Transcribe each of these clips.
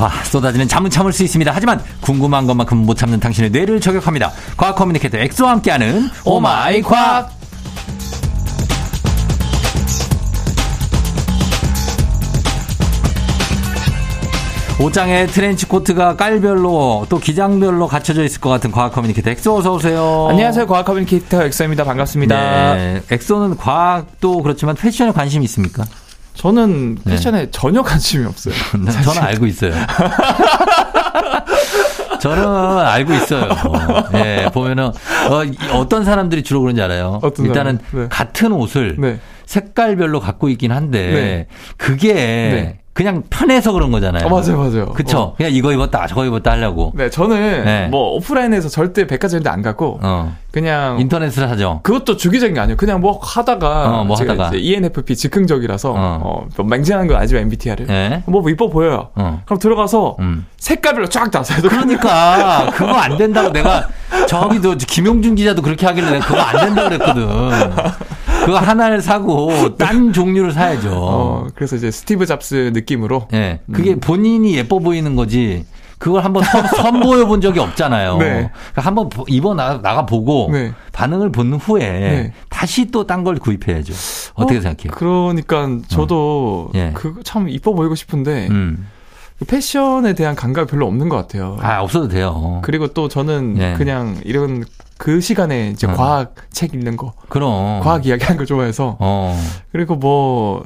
화 쏟아지는 잠은 참을 수 있습니다. 하지만 궁금한 것만큼 못 참는 당신의 뇌를 저격합니다. 과학 communicator 엑소와 함께하는 오마이 과학. 옷장에 트렌치 코트가 깔별로 또 기장별로 갖춰져 있을 것 같은 과학 communicator 엑소 어서 오세요. 안녕하세요. 과학 communicator 엑소입니다. 반갑습니다. 네, 엑소는 과학도 그렇지만 패션에 관심 있습니까? 저는 네. 패션에 네. 전혀 관심이 없어요. 저는 알고 있어요. 저는 알고 있어요. 예, 네, 보면은 어, 떤 사람들이 주로 그런지 알아요. 일단은 네. 같은 옷을 네. 색깔별로 갖고 있긴 한데 네. 그게 그냥 편해서 그런 거잖아요. 어, 맞아요, 맞아요. 그쵸. 어. 그냥 이거 입었다, 저거 입었다 하려고. 네, 저는 네. 뭐 오프라인에서 절대 백화점인데 안 가고 어. 그냥 인터넷을 하죠. 그것도 주기적인 게 아니에요. 그냥 뭐 하다가 어, 뭐 하다가 ENFP 즉흥적이라서 어. 어뭐 맹진한 건 아니지만 MBTI를 네. 뭐, 뭐 이뻐 보여요. 어. 그럼 들어가서 음. 색깔별로 쫙 나서요. 그러니까 그거 안 된다고 내가 저기도 김용준 기자도 그렇게 하길래 내가 그거 안 된다 고 그랬거든. 그거 하나를 사고 딴 종류를 사야죠. 어, 그래서 이제 스티브 잡스 느낌으로. 예. 네, 그게 음. 본인이 예뻐 보이는 거지. 그걸 한번 선, 선보여 본 적이 없잖아요. 네. 그러니까 한번 입어 나, 가 보고 네. 반응을 본 후에 네. 다시 또 딴 걸 구입해야죠. 어떻게 어, 생각해요? 그러니까 저도 어. 예. 그참 이뻐 보이고 싶은데 음. 그 패션에 대한 감각이 별로 없는 것 같아요. 아, 없어도 돼요. 그리고 또 저는 예. 그냥 이런 그 시간에 이제 어. 과학 책 읽는 거. 그럼. 과학 이야기 하는 거 좋아해서. 어. 그리고 뭐,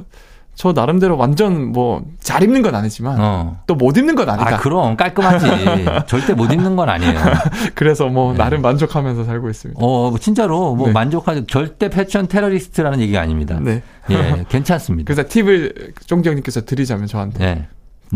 저 나름대로 완전 뭐 잘 입는 건 아니지만 어. 또못 입는 건 아니다. 아, 그럼 깔끔하지. 절대 못 입는 건 아니에요. 그래서 뭐 네. 나름 만족하면서 살고 있습니다. 어, 뭐 진짜로 뭐 네. 만족하지 절대 패션 테러리스트라는 얘기가 아닙니다. 네. 예, 괜찮습니다. 그래서 팁을 쫑정님께서 드리자면 저한테 네. 뭐.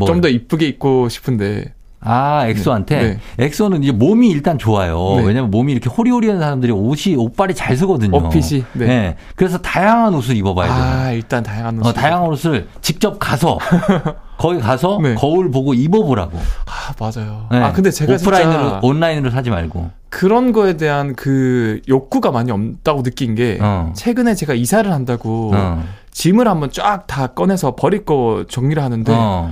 좀 더 이쁘게 입고 싶은데 아, 엑소한테? 네. 네. 엑소는 이제 몸이 일단 좋아요. 네. 왜냐면 몸이 이렇게 호리호리한 사람들이 옷이, 옷빨이 잘 서거든요. 어핏이. 네. 네. 그래서 다양한 옷을 입어봐야 돼요. 아, 일단 다양한 옷. 어, 다양한 옷을 직접 가서, 거기 가서 네. 거울 보고 입어보라고. 아, 맞아요. 네. 아, 근데 제가 오프라인으로, 온라인으로 사지 말고. 그런 거에 대한 그 욕구가 많이 없다고 느낀 게, 어. 최근에 제가 이사를 한다고, 어. 짐을 한번 쫙 다 꺼내서 버릴 거 정리를 하는데, 어.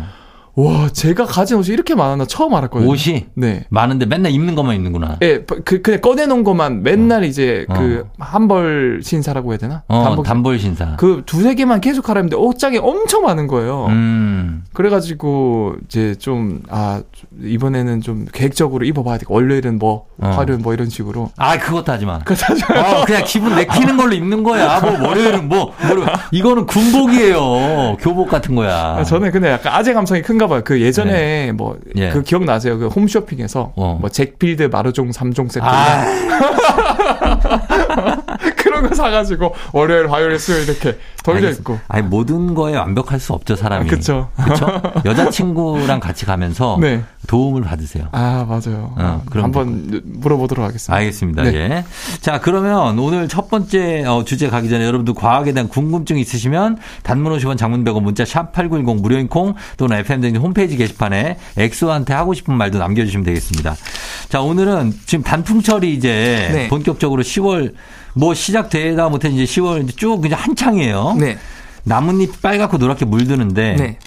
와, 제가 가진 옷이 이렇게 많았나 처음 알았거든요. 옷이? 네. 많은데 맨날 입는 것만 입는구나. 예, 네, 그, 그냥 꺼내놓은 것만 맨날 어. 이제 그 어. 한벌 신사라고 해야 되나? 어, 단벌, 단벌 신사. 그 두세 개만 계속 하라 했는데 옷장이 엄청 많은 거예요. 음. 그래가지고 이제 좀, 아, 이번에는 좀 계획적으로 입어봐야 되고, 월요일은 뭐, 어. 화요일은 뭐 이런 식으로. 아, 그것도 하지 마. 그것도 하지 마. 어, 그냥 기분 내키는 걸로 입는 거야. 뭐, 월요일은 뭐, 뭐, 이거는 군복이에요. 교복 같은 거야. 아, 저는 근데 약간 아재 감성이 큰가 봐요. 그 예전에 네. 뭐그 예. 그 기억 나세요? 그 홈쇼핑에서 어. 뭐 잭필드 마루종 3종 세트 아. 그런 거 사가지고 월요일, 화요일, 수요일 이렇게 돌려 입고. 아니 모든 거에 완벽할 수 없죠 사람이. 그렇죠. 그렇죠. 여자친구랑 같이 가면서 네. 도움을 받으세요. 아 맞아요. 어, 그럼 한번 물어보도록 하겠습니다. 알겠습니다. 네. 예. 자 그러면 오늘 첫 번째 어, 주제 가기 전에 여러분들 과학에 대한 궁금증 있으시면 단문 50원, 장문 100원, 문자 샵 #8910 무료인 콩 또는 FM 등 홈페이지 게시판에 엑소한테 하고 싶은 말도 남겨주시면 되겠습니다. 자 오늘은 지금 단풍철이 이제 네. 본격적으로 10월 뭐 시작 되다 못해 이제 10월 이제 쭉 이제 한창이에요. 네. 나뭇잎 빨갛고 노랗게 물드는데 네.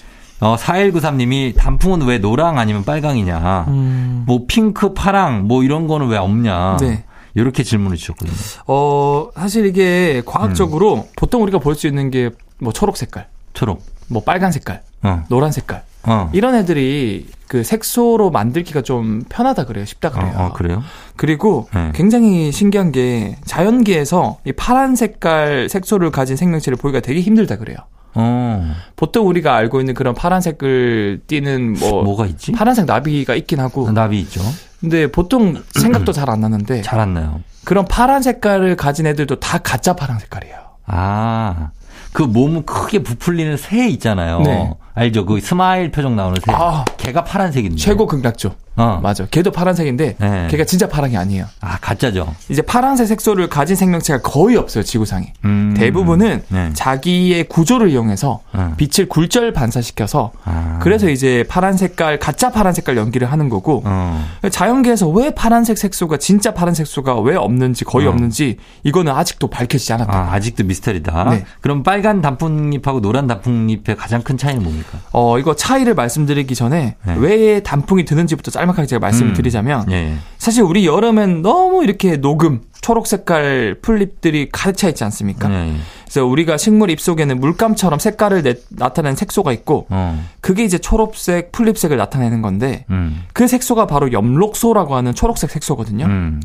어, 4193님이 단풍은 왜 노랑 아니면 빨강이냐. 음. 뭐 핑크, 파랑 뭐 이런 거는 왜 없냐. 네. 이렇게 질문을 주셨거든요. 어, 사실 이게 과학적으로 음. 보통 우리가 볼 수 있는 게 뭐 초록 색깔. 초록. 뭐 빨간 색깔. 어. 노란 색깔. 어. 이런 애들이 그 색소로 만들기가 좀 편하다 그래요. 쉽다 그래요. 어, 어, 그래요? 그리고 네. 굉장히 신기한 게 자연계에서 이 파란 색깔 색소를 가진 생명체를 보기가 되게 힘들다 그래요. 어. 보통 우리가 알고 있는 그런 파란색을 띠는 뭐 뭐가 있지? 파란색 나비가 있긴 하고 나비 있죠. 근데 보통 생각도 잘 안 나는데 잘 안 나요. 그런 파란 색깔을 가진 애들도 다 가짜 파란 색깔이에요. 아. 그 몸 크게 부풀리는 새 있잖아요. 네. 알죠? 그 스마일 표정 나오는 새. 아, 걔가 파란색인데. 최고 극락조. 어. 맞아. 걔도 파란색인데 네. 걔가 진짜 파란이 아니에요. 아, 가짜죠. 이제 파란색 색소를 가진 생명체가 거의 없어요, 지구상에. 음. 대부분은 네. 자기의 구조를 이용해서 어. 빛을 굴절 반사시켜서 아. 그래서 이제 파란 색깔 가짜 파란 색깔 연기를 하는 거고 어. 자연계에서 왜 파란색 색소가 진짜 파란 색소가 왜 없는지 거의 어. 없는지 이거는 아직도 밝혀지지 않았다. 아, 아직도 미스터리다. 네. 그럼 빨간 단풍잎하고 노란 단풍잎의 가장 큰 차이는 뭡니까? 어 이거 차이를 말씀드리기 전에 네. 왜 단풍이 드는지부터 짤막하게 제가 말씀을 음. 드리자면 네. 사실 우리 여름엔 너무 이렇게 녹음 초록 색깔 풀잎들이 가득 차 있지 않습니까? 네. 그래서 우리가 식물 잎 속에는 물감처럼 색깔을 내, 나타내는 색소가 있고 어. 그게 이제 초록색 풀잎색을 나타내는 건데 음. 그 색소가 바로 엽록소라고 하는 초록색 색소거든요. 음.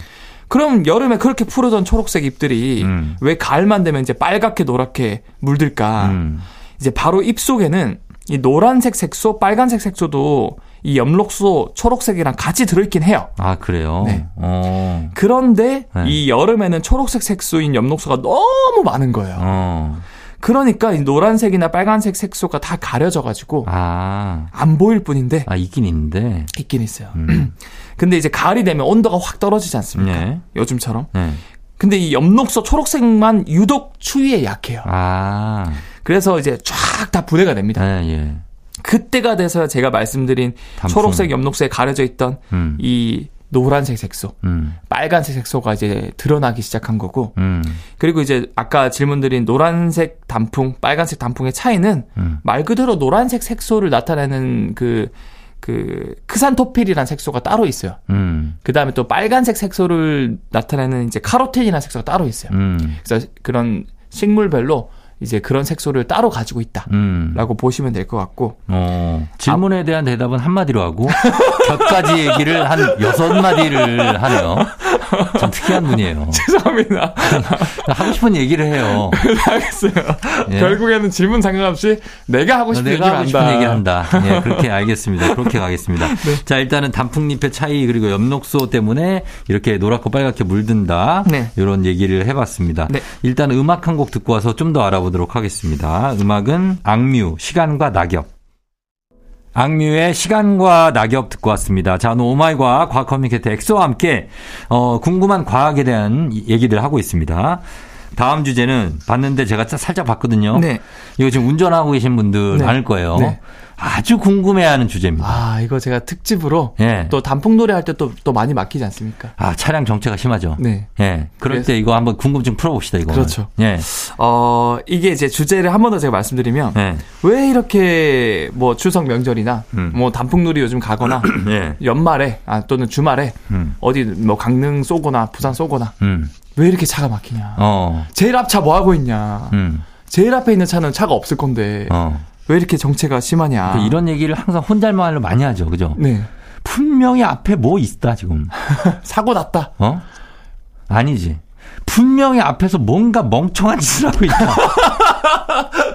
그럼 여름에 그렇게 푸르던 초록색 잎들이 음. 왜 가을만 되면 이제 빨갛게 노랗게 물들까? 음. 이제 바로 잎 속에는 이 노란색 색소, 빨간색 색소도 이 엽록소 초록색이랑 같이 들어있긴 해요. 아 그래요? 네. 어. 그런데 네. 이 여름에는 초록색 색소인 엽록소가 너무 많은 거예요. 어. 그러니까 이 노란색이나 빨간색 색소가 다 가려져가지고 아. 안 보일 뿐인데. 아 있긴 있는데. 있긴 있어요. 음. 근데 이제 가을이 되면 온도가 확 떨어지지 않습니까? 네. 요즘처럼. 네. 근데 이 엽록소 초록색만 유독 추위에 약해요. 아. 그래서 이제 쫙 다 분해가 됩니다. 네, 예. 그때가 돼서 제가 말씀드린 단풍. 초록색, 엽록색에 가려져 있던 음. 이 노란색 색소, 음. 빨간색 색소가 이제 드러나기 시작한 거고, 음. 그리고 이제 아까 질문드린 노란색 단풍, 빨간색 단풍의 차이는 음. 말 그대로 노란색 색소를 나타내는 그, 그, 크산토필이라는 색소가 따로 있어요. 음. 그 다음에 또 빨간색 색소를 나타내는 이제 카로틴이라는 색소가 따로 있어요. 음. 그래서 그런 식물별로 이제 그런 색소를 따로 가지고 있다라고 음. 보시면 될 것 같고 어, 질문에 대한 대답은 한 마디로 하고 곁까지 얘기를 한 여섯 마디를 하네요. 좀 특이한 분이에요. 죄송합니다. 하고 싶은 얘기를 해요. 알겠어요. 예. 결국에는 질문 상관없이 내가 하고 싶은 내가 하고 얘기 한다. 예, 그렇게 알겠습니다. 그렇게 가겠습니다. 네. 자, 일단은 단풍잎의 차이 그리고 엽록소 때문에 이렇게 노랗고 빨갛게 물든다. 네. 이런 얘기를 해봤습니다. 네. 일단 음악 한 곡 듣고 와서 좀 더 알아보도록 하겠습니다. 음악은 악뮤 시간과 낙엽. 악뮤의 시간과 낙엽 듣고 왔습니다. 자, 오늘 오마이과 과학 communicator 엑소와 함께 어, 궁금한 과학에 대한 얘기를 하고 있습니다. 다음 주제는 봤는데 제가 살짝 봤거든요. 네. 이거 지금 운전하고 계신 분들 네. 많을 거예요. 네. 아주 궁금해하는 주제입니다. 아 이거 제가 특집으로 예. 또 단풍놀이 할 때 또 또 많이 막히지 않습니까? 아 차량 정체가 심하죠. 네. 예. 그럴 그래서, 때 이거 한번 궁금증 풀어봅시다 이거. 그렇죠. 예. 어 이게 이제 주제를 한 번 더 제가 말씀드리면 예. 왜 이렇게 뭐 추석 명절이나 음. 뭐 단풍놀이 요즘 가거나 예. 연말에 아 또는 주말에 음. 어디 뭐 강릉 쏘거나 부산 쏘거나 음. 왜 이렇게 차가 막히냐? 어. 제일 앞차 뭐 하고 있냐? 음. 제일 앞에 있는 차는 차가 없을 건데. 어. 왜 이렇게 정체가 심하냐. 그러니까 이런 얘기를 항상 혼잣말로 많이 하죠. 그죠? 네. 분명히 앞에 뭐 있다, 지금. 사고 났다. 어? 아니지. 분명히 앞에서 뭔가 멍청한 짓을 하고 있다.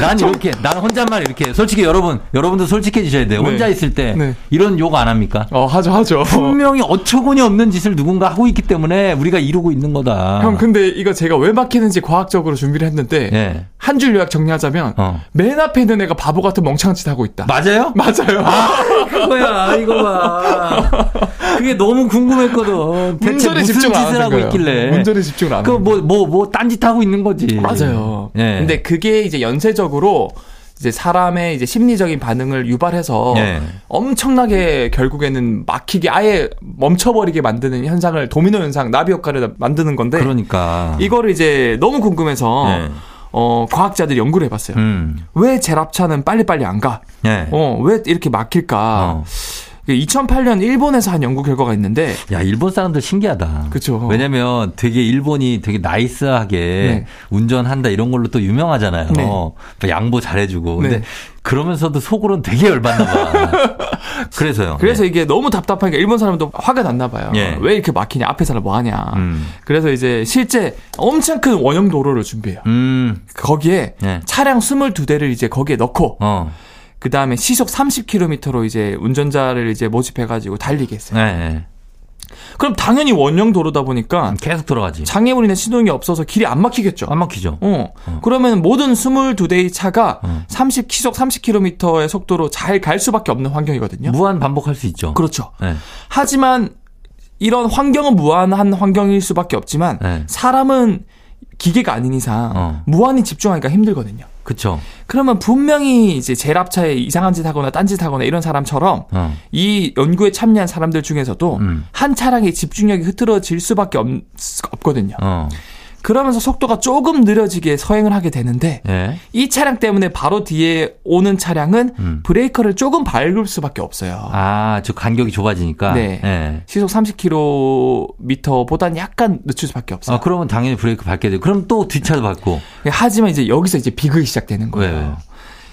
난 이렇게, 난 혼잣말 이렇게, 솔직히 여러분, 여러분도 솔직해지셔야 돼요. 혼자 네. 있을 때 네. 이런 욕 안 합니까? 어, 하죠, 하죠. 분명히 어처구니 없는 짓을 누군가 하고 있기 때문에 우리가 이루고 있는 거다. 형, 근데 이거 제가 왜 막히는지 과학적으로 준비를 했는데, 네. 한 줄 요약 정리하자면, 어. 맨 앞에 있는 애가 바보 같은 멍청한 짓 하고 있다. 맞아요? 맞아요. 아, 그거야, 이거 봐. 그게 너무 궁금했거든. 대체 무슨 짓을 하고 거예요. 있길래. 운전에 집중을 안 그 뭐, 뭐, 뭐, 딴짓 하고 있는 거지. 맞아요. 예. 근데 그게 이제 연쇄적으로 이제 사람의 이제 심리적인 반응을 유발해서 예. 엄청나게 결국에는 막히게 아예 멈춰버리게 만드는 현상을 도미노 현상, 나비 효과를 만드는 건데. 그러니까. 이거를 이제 너무 궁금해서. 예. 어, 과학자들이 연구를 해봤어요. 음. 왜 제랍차는 빨리빨리 안 가? 예. 어, 왜 이렇게 막힐까? 어. 2008년 일본에서 한 연구 결과가 있는데 야 일본 사람들 신기하다. 그렇죠. 왜냐면 되게 일본이 되게 나이스하게 네. 운전한다 이런 걸로 또 유명하잖아요. 네. 양보 잘해주고. 근데 네. 그러면서도 속으로는 되게 열받나 봐. 그래서요. 그래서 네. 이게 너무 답답하니까 일본 사람도 화가 났나 봐요. 예. 왜 이렇게 막히냐? 앞에 사람 뭐 하냐? 음. 그래서 이제 실제 엄청 큰 원형 도로를 준비해요. 음. 거기에 예. 차량 22대를 이제 거기에 넣고 어. 그 다음에 시속 30km로 이제 운전자를 이제 모집해가지고 달리게 했어요. 네, 네. 그럼 당연히 원형 도로다 보니까 계속 돌아가지. 장애물이나 신호등이 없어서 길이 안 막히겠죠. 안 막히죠. 어. 어. 그러면 모든 22대의 차가 어. 30 시속 30km의 속도로 잘 갈 수밖에 없는 환경이거든요. 무한 반복할 수 있죠. 그렇죠. 네. 하지만 이런 환경은 무한한 환경일 수밖에 없지만 네. 사람은 기계가 아닌 이상 어. 무한히 집중하기가 힘들거든요. 그렇죠. 그러면 분명히 이제 제랍차에 이상한 짓 하거나 딴짓 하거나 이런 사람처럼 어. 이 연구에 참여한 사람들 중에서도 음. 한 차량의 집중력이 흐트러질 수밖에 없, 없거든요. 어. 그러면서 속도가 조금 느려지게 서행을 하게 되는데 예. 이 차량 때문에 바로 뒤에 오는 차량은 음. 브레이커를 조금 밟을 수밖에 없어요. 아, 저 간격이 좁아지니까. 네. 예. 시속 30km보다는 약간 늦출 수밖에 없어요. 아, 그러면 당연히 브레이크 밟게 돼요. 그럼 또 뒷차도 밟고. 하지만 이제 여기서 이제 비극이 시작되는 거예요. 왜, 왜?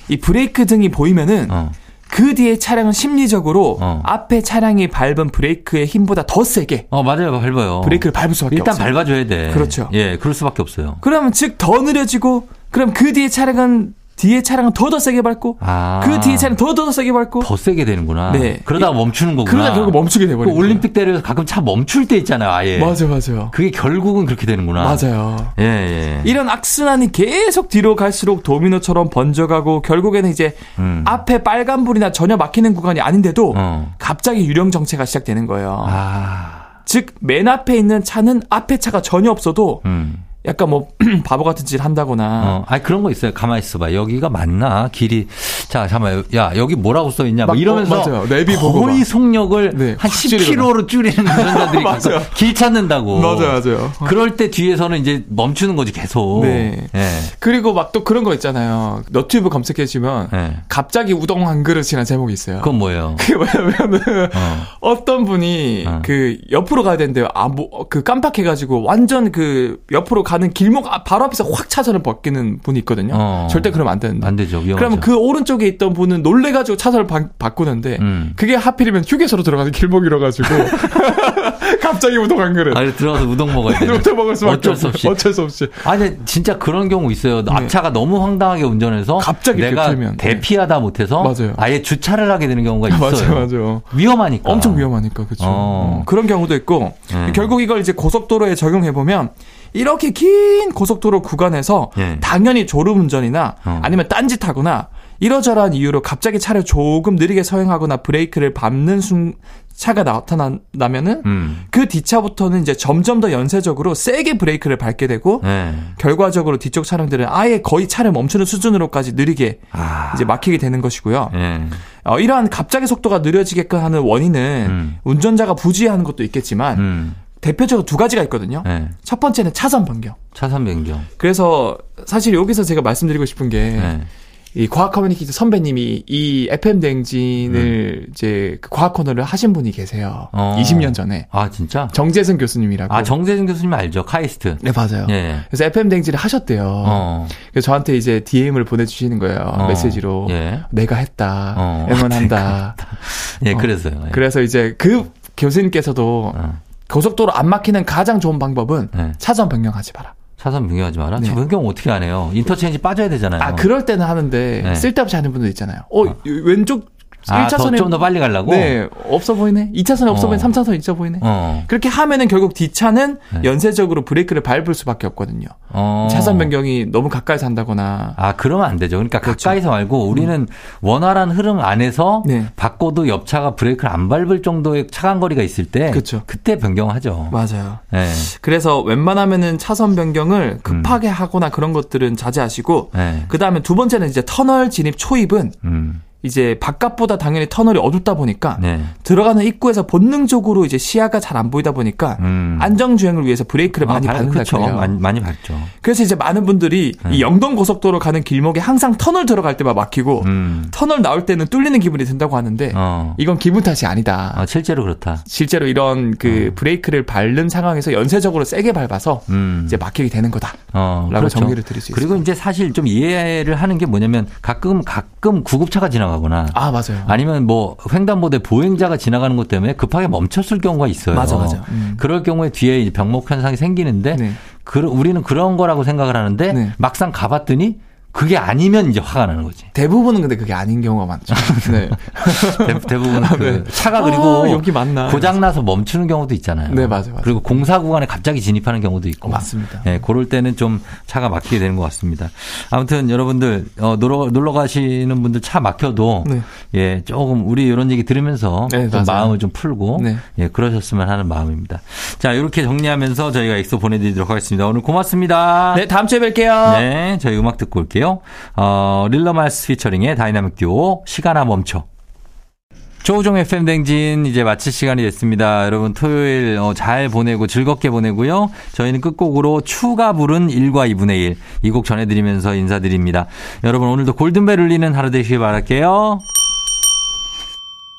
이 브레이크 등이 보이면은 어. 그 뒤에 차량은 심리적으로 어. 앞에 차량이 밟은 브레이크의 힘보다 더 세게. 어 맞아요 밟아요. 브레이크를 밟을 수밖에 일단 없어요. 밟아줘야 돼. 그렇죠. 예, 그럴 수밖에 없어요. 그러면 즉 더 느려지고 그럼 그 뒤에 차량은 뒤에 차량은 더더 세게 밟고 아. 그 뒤에 차량 더더 세게 밟고 더 세게 되는구나. 네. 그러다가 멈추는 거구나. 그러다 결국 멈추게 돼버리고 그 올림픽대로에서 가끔 차 멈출 때 있잖아요, 아예. 맞아, 맞아요. 그게 결국은 그렇게 되는구나. 맞아요. 예, 예. 이런 악순환이 계속 뒤로 갈수록 도미노처럼 번져가고 결국에는 이제 음. 앞에 빨간불이나 전혀 막히는 구간이 아닌데도 어. 갑자기 유령 정체가 시작되는 거예요. 아. 즉, 맨 앞에 있는 차는 앞에 차가 전혀 없어도 음. 약간 뭐 바보 같은 짓 한다거나. 어, 아니 그런 거 있어요. 가만히 있어봐. 여기가 맞나? 길이 자 잠깐 야 여기 뭐라고 써 있냐? 뭐 이러면서 어, 맞아요. 내비 보고 거의 속력을 네, 한 10km로 줄이는 운전자들이 맞아요. 길 찾는다고. 맞아요, 맞아요. 그럴 때 뒤에서는 이제 멈추는 거지 계속. 네. 네. 그리고 막 또 그런 거 있잖아요. 너튜브 검색해주면 네. 갑자기 우동 한 그릇이라는 제목이 있어요. 그건 뭐예요? 그게 뭐냐면은 어. 떤 분이 어. 그 옆으로 가야 되는데 아뭐그 깜빡해가지고 완전 그 옆으로 가 가는 길목 바로 앞에서 확 차선을 바뀌는 분이 있거든요. 어. 절대 그러면 안 되는데. 안 되죠. 위험하죠. 그러면 그 오른쪽에 있던 분은 놀래가지고 차선을 바, 바꾸는데 음. 그게 하필이면 휴게소로 들어가는 길목이라 가지고 갑자기 우동 한 그릇. 아니 들어가서 우동 먹어야 돼. 우동 먹을 수밖에 어쩔 수 없이. 어쩔 수 없이. 아니 진짜 그런 경우 있어요. 네. 앞차가 너무 황당하게 운전해서 갑자기 내가 네. 대피하다 못해서 맞아요. 아예 주차를 하게 되는 경우가 있어요. 맞아요, 맞아요. 위험하니까. 엄청 위험하니까 그렇죠. 어. 그런 경우도 있고 음. 결국 이걸 이제 고속도로에 적용해 보면 이렇게 긴 고속도로 구간에서 예. 당연히 졸음운전이나 어. 아니면 딴짓하거나 이러저러한 이유로 갑자기 차를 조금 느리게 서행하거나 브레이크를 밟는 순 차가 나타나면은 음. 그 뒷차부터는 이제 점점 더 연쇄적으로 세게 브레이크를 밟게 되고 네. 결과적으로 뒤쪽 차량들은 아예 거의 차를 멈추는 수준으로까지 느리게 아. 이제 막히게 되는 것이고요. 네. 어, 이러한 갑자기 속도가 느려지게끔 하는 원인은 음. 운전자가 부지하는 것도 있겠지만 음. 대표적으로 두 가지가 있거든요. 네. 첫 번째는 차선 변경. 차선 변경. 그래서 사실 여기서 제가 말씀드리고 싶은 게. 네. 이 과학 커뮤니케이션 선배님이 이 FM 댕진을 음. 이제 그 과학 코너를 하신 분이 계세요. 어. 20년 전에. 아 진짜? 정재승 교수님이라고. 아 정재승 교수님 알죠? 카이스트. 네 맞아요. 예. 그래서 FM 댕진을 하셨대요. 어. 그래서 저한테 이제 DM을 보내주시는 거예요. 어. 메시지로. 예. 내가 했다. 어. 응원한다. 예, 그래서요. 예. 그래서 이제 그 교수님께서도 어. 고속도로 안 막히는 가장 좋은 방법은 네. 차선 변경하지 마라. 차선 변경하지 마라. 네. 변경 어떻게 안 해요? 인터체인지 빠져야 되잖아요. 아 그럴 때는 하는데 네. 쓸데없이 하는 분들 있잖아요. 어, 어. 왼쪽 아, 1차선에 좀 더 빨리 가려고? 네. 없어 보이네. 2차선에 없어 어. 보이네. 3차선 있어 보이네. 어. 그렇게 하면은 결국 뒷차는 네. 연쇄적으로 브레이크를 밟을 수밖에 없거든요. 어. 차선 변경이 너무 가까이서 한다거나. 아, 그러면 안 되죠. 그러니까 그렇죠. 가까이서 말고 우리는 음. 원활한 흐름 안에서 네. 바꿔도 옆차가 브레이크를 안 밟을 정도의 차간 거리가 있을 때 그렇죠. 그때 변경하죠. 맞아요. 네. 그래서 웬만하면은 차선 변경을 급하게 음. 하거나 그런 것들은 자제하시고 네. 그다음에 두 번째는 이제 터널 진입 초입은 음. 이제 바깥보다 당연히 터널이 어둡다 보니까 네. 들어가는 입구에서 본능적으로 이제 시야가 잘 안 보이다 보니까 음. 안전 주행을 위해서 브레이크를 아, 많이 밟는다 그렇죠. 그래요. 많이, 많이 밟죠. 그래서 이제 많은 분들이 네. 이 영동 고속도로 가는 길목에 항상 터널 들어갈 때만 막히고 음. 터널 나올 때는 뚫리는 기분이 든다고 하는데 어. 이건 기분 탓이 아니다. 아, 실제로 그렇다. 실제로 이런 그 어. 브레이크를 밟는 상황에서 연쇄적으로 세게 밟아서 음. 이제 막히게 되는 거다라고 어, 그렇죠. 정리를 드릴 수 있습니다. 그리고 이제 사실 좀 이해를 하는 게 뭐냐면 가끔 가끔 구급차가 지나가 지나가거나 아 맞아요. 아니면 뭐 횡단보도에 보행자가 지나가는 것 때문에 급하게 멈췄을 경우가 있어요. 맞아 맞아. 음. 그럴 경우에 뒤에 병목 현상이 생기는데 네. 그, 우리는 그런 거라고 생각을 하는데 네. 막상 가봤더니 그게 아니면 이제 화가 나는 거지. 대부분은 근데 그게 아닌 경우가 많죠. 네. 대, 부분 그 네. 차가 그리고 아, 여기 맞나 고장 나서 멈추는 경우도 있잖아요. 네, 맞아요. 맞아. 그리고 공사 구간에 갑자기 진입하는 경우도 있고. 맞습니다. 네, 그럴 때는 좀 차가 막히게 되는 것 같습니다. 아무튼 여러분들 어, 놀러 놀러 가시는 분들 차 막혀도 네. 예, 조금 우리 이런 얘기 들으면서 네, 좀 마음을 좀 풀고 네. 예, 그러셨으면 하는 마음입니다. 자, 이렇게 정리하면서 저희가 엑소 보내 드리도록 하겠습니다. 오늘 고맙습니다. 네, 다음 주에 뵐게요. 네, 저희 음악 듣고 올게요. 곡이고요. 어, 릴러말스 피처링의 다이나믹 듀오 시간아 멈춰. 조우종 FM 대행진 이제 마칠 시간이 됐습니다. 여러분 토요일 어, 잘 보내고 즐겁게 보내고요. 저희는 끝곡으로 투투가 부른 1과 2분의 1 이 곡 전해드리면서 인사드립니다. 여러분 오늘도 골든벨 울리는 하루 되시길 바랄게요.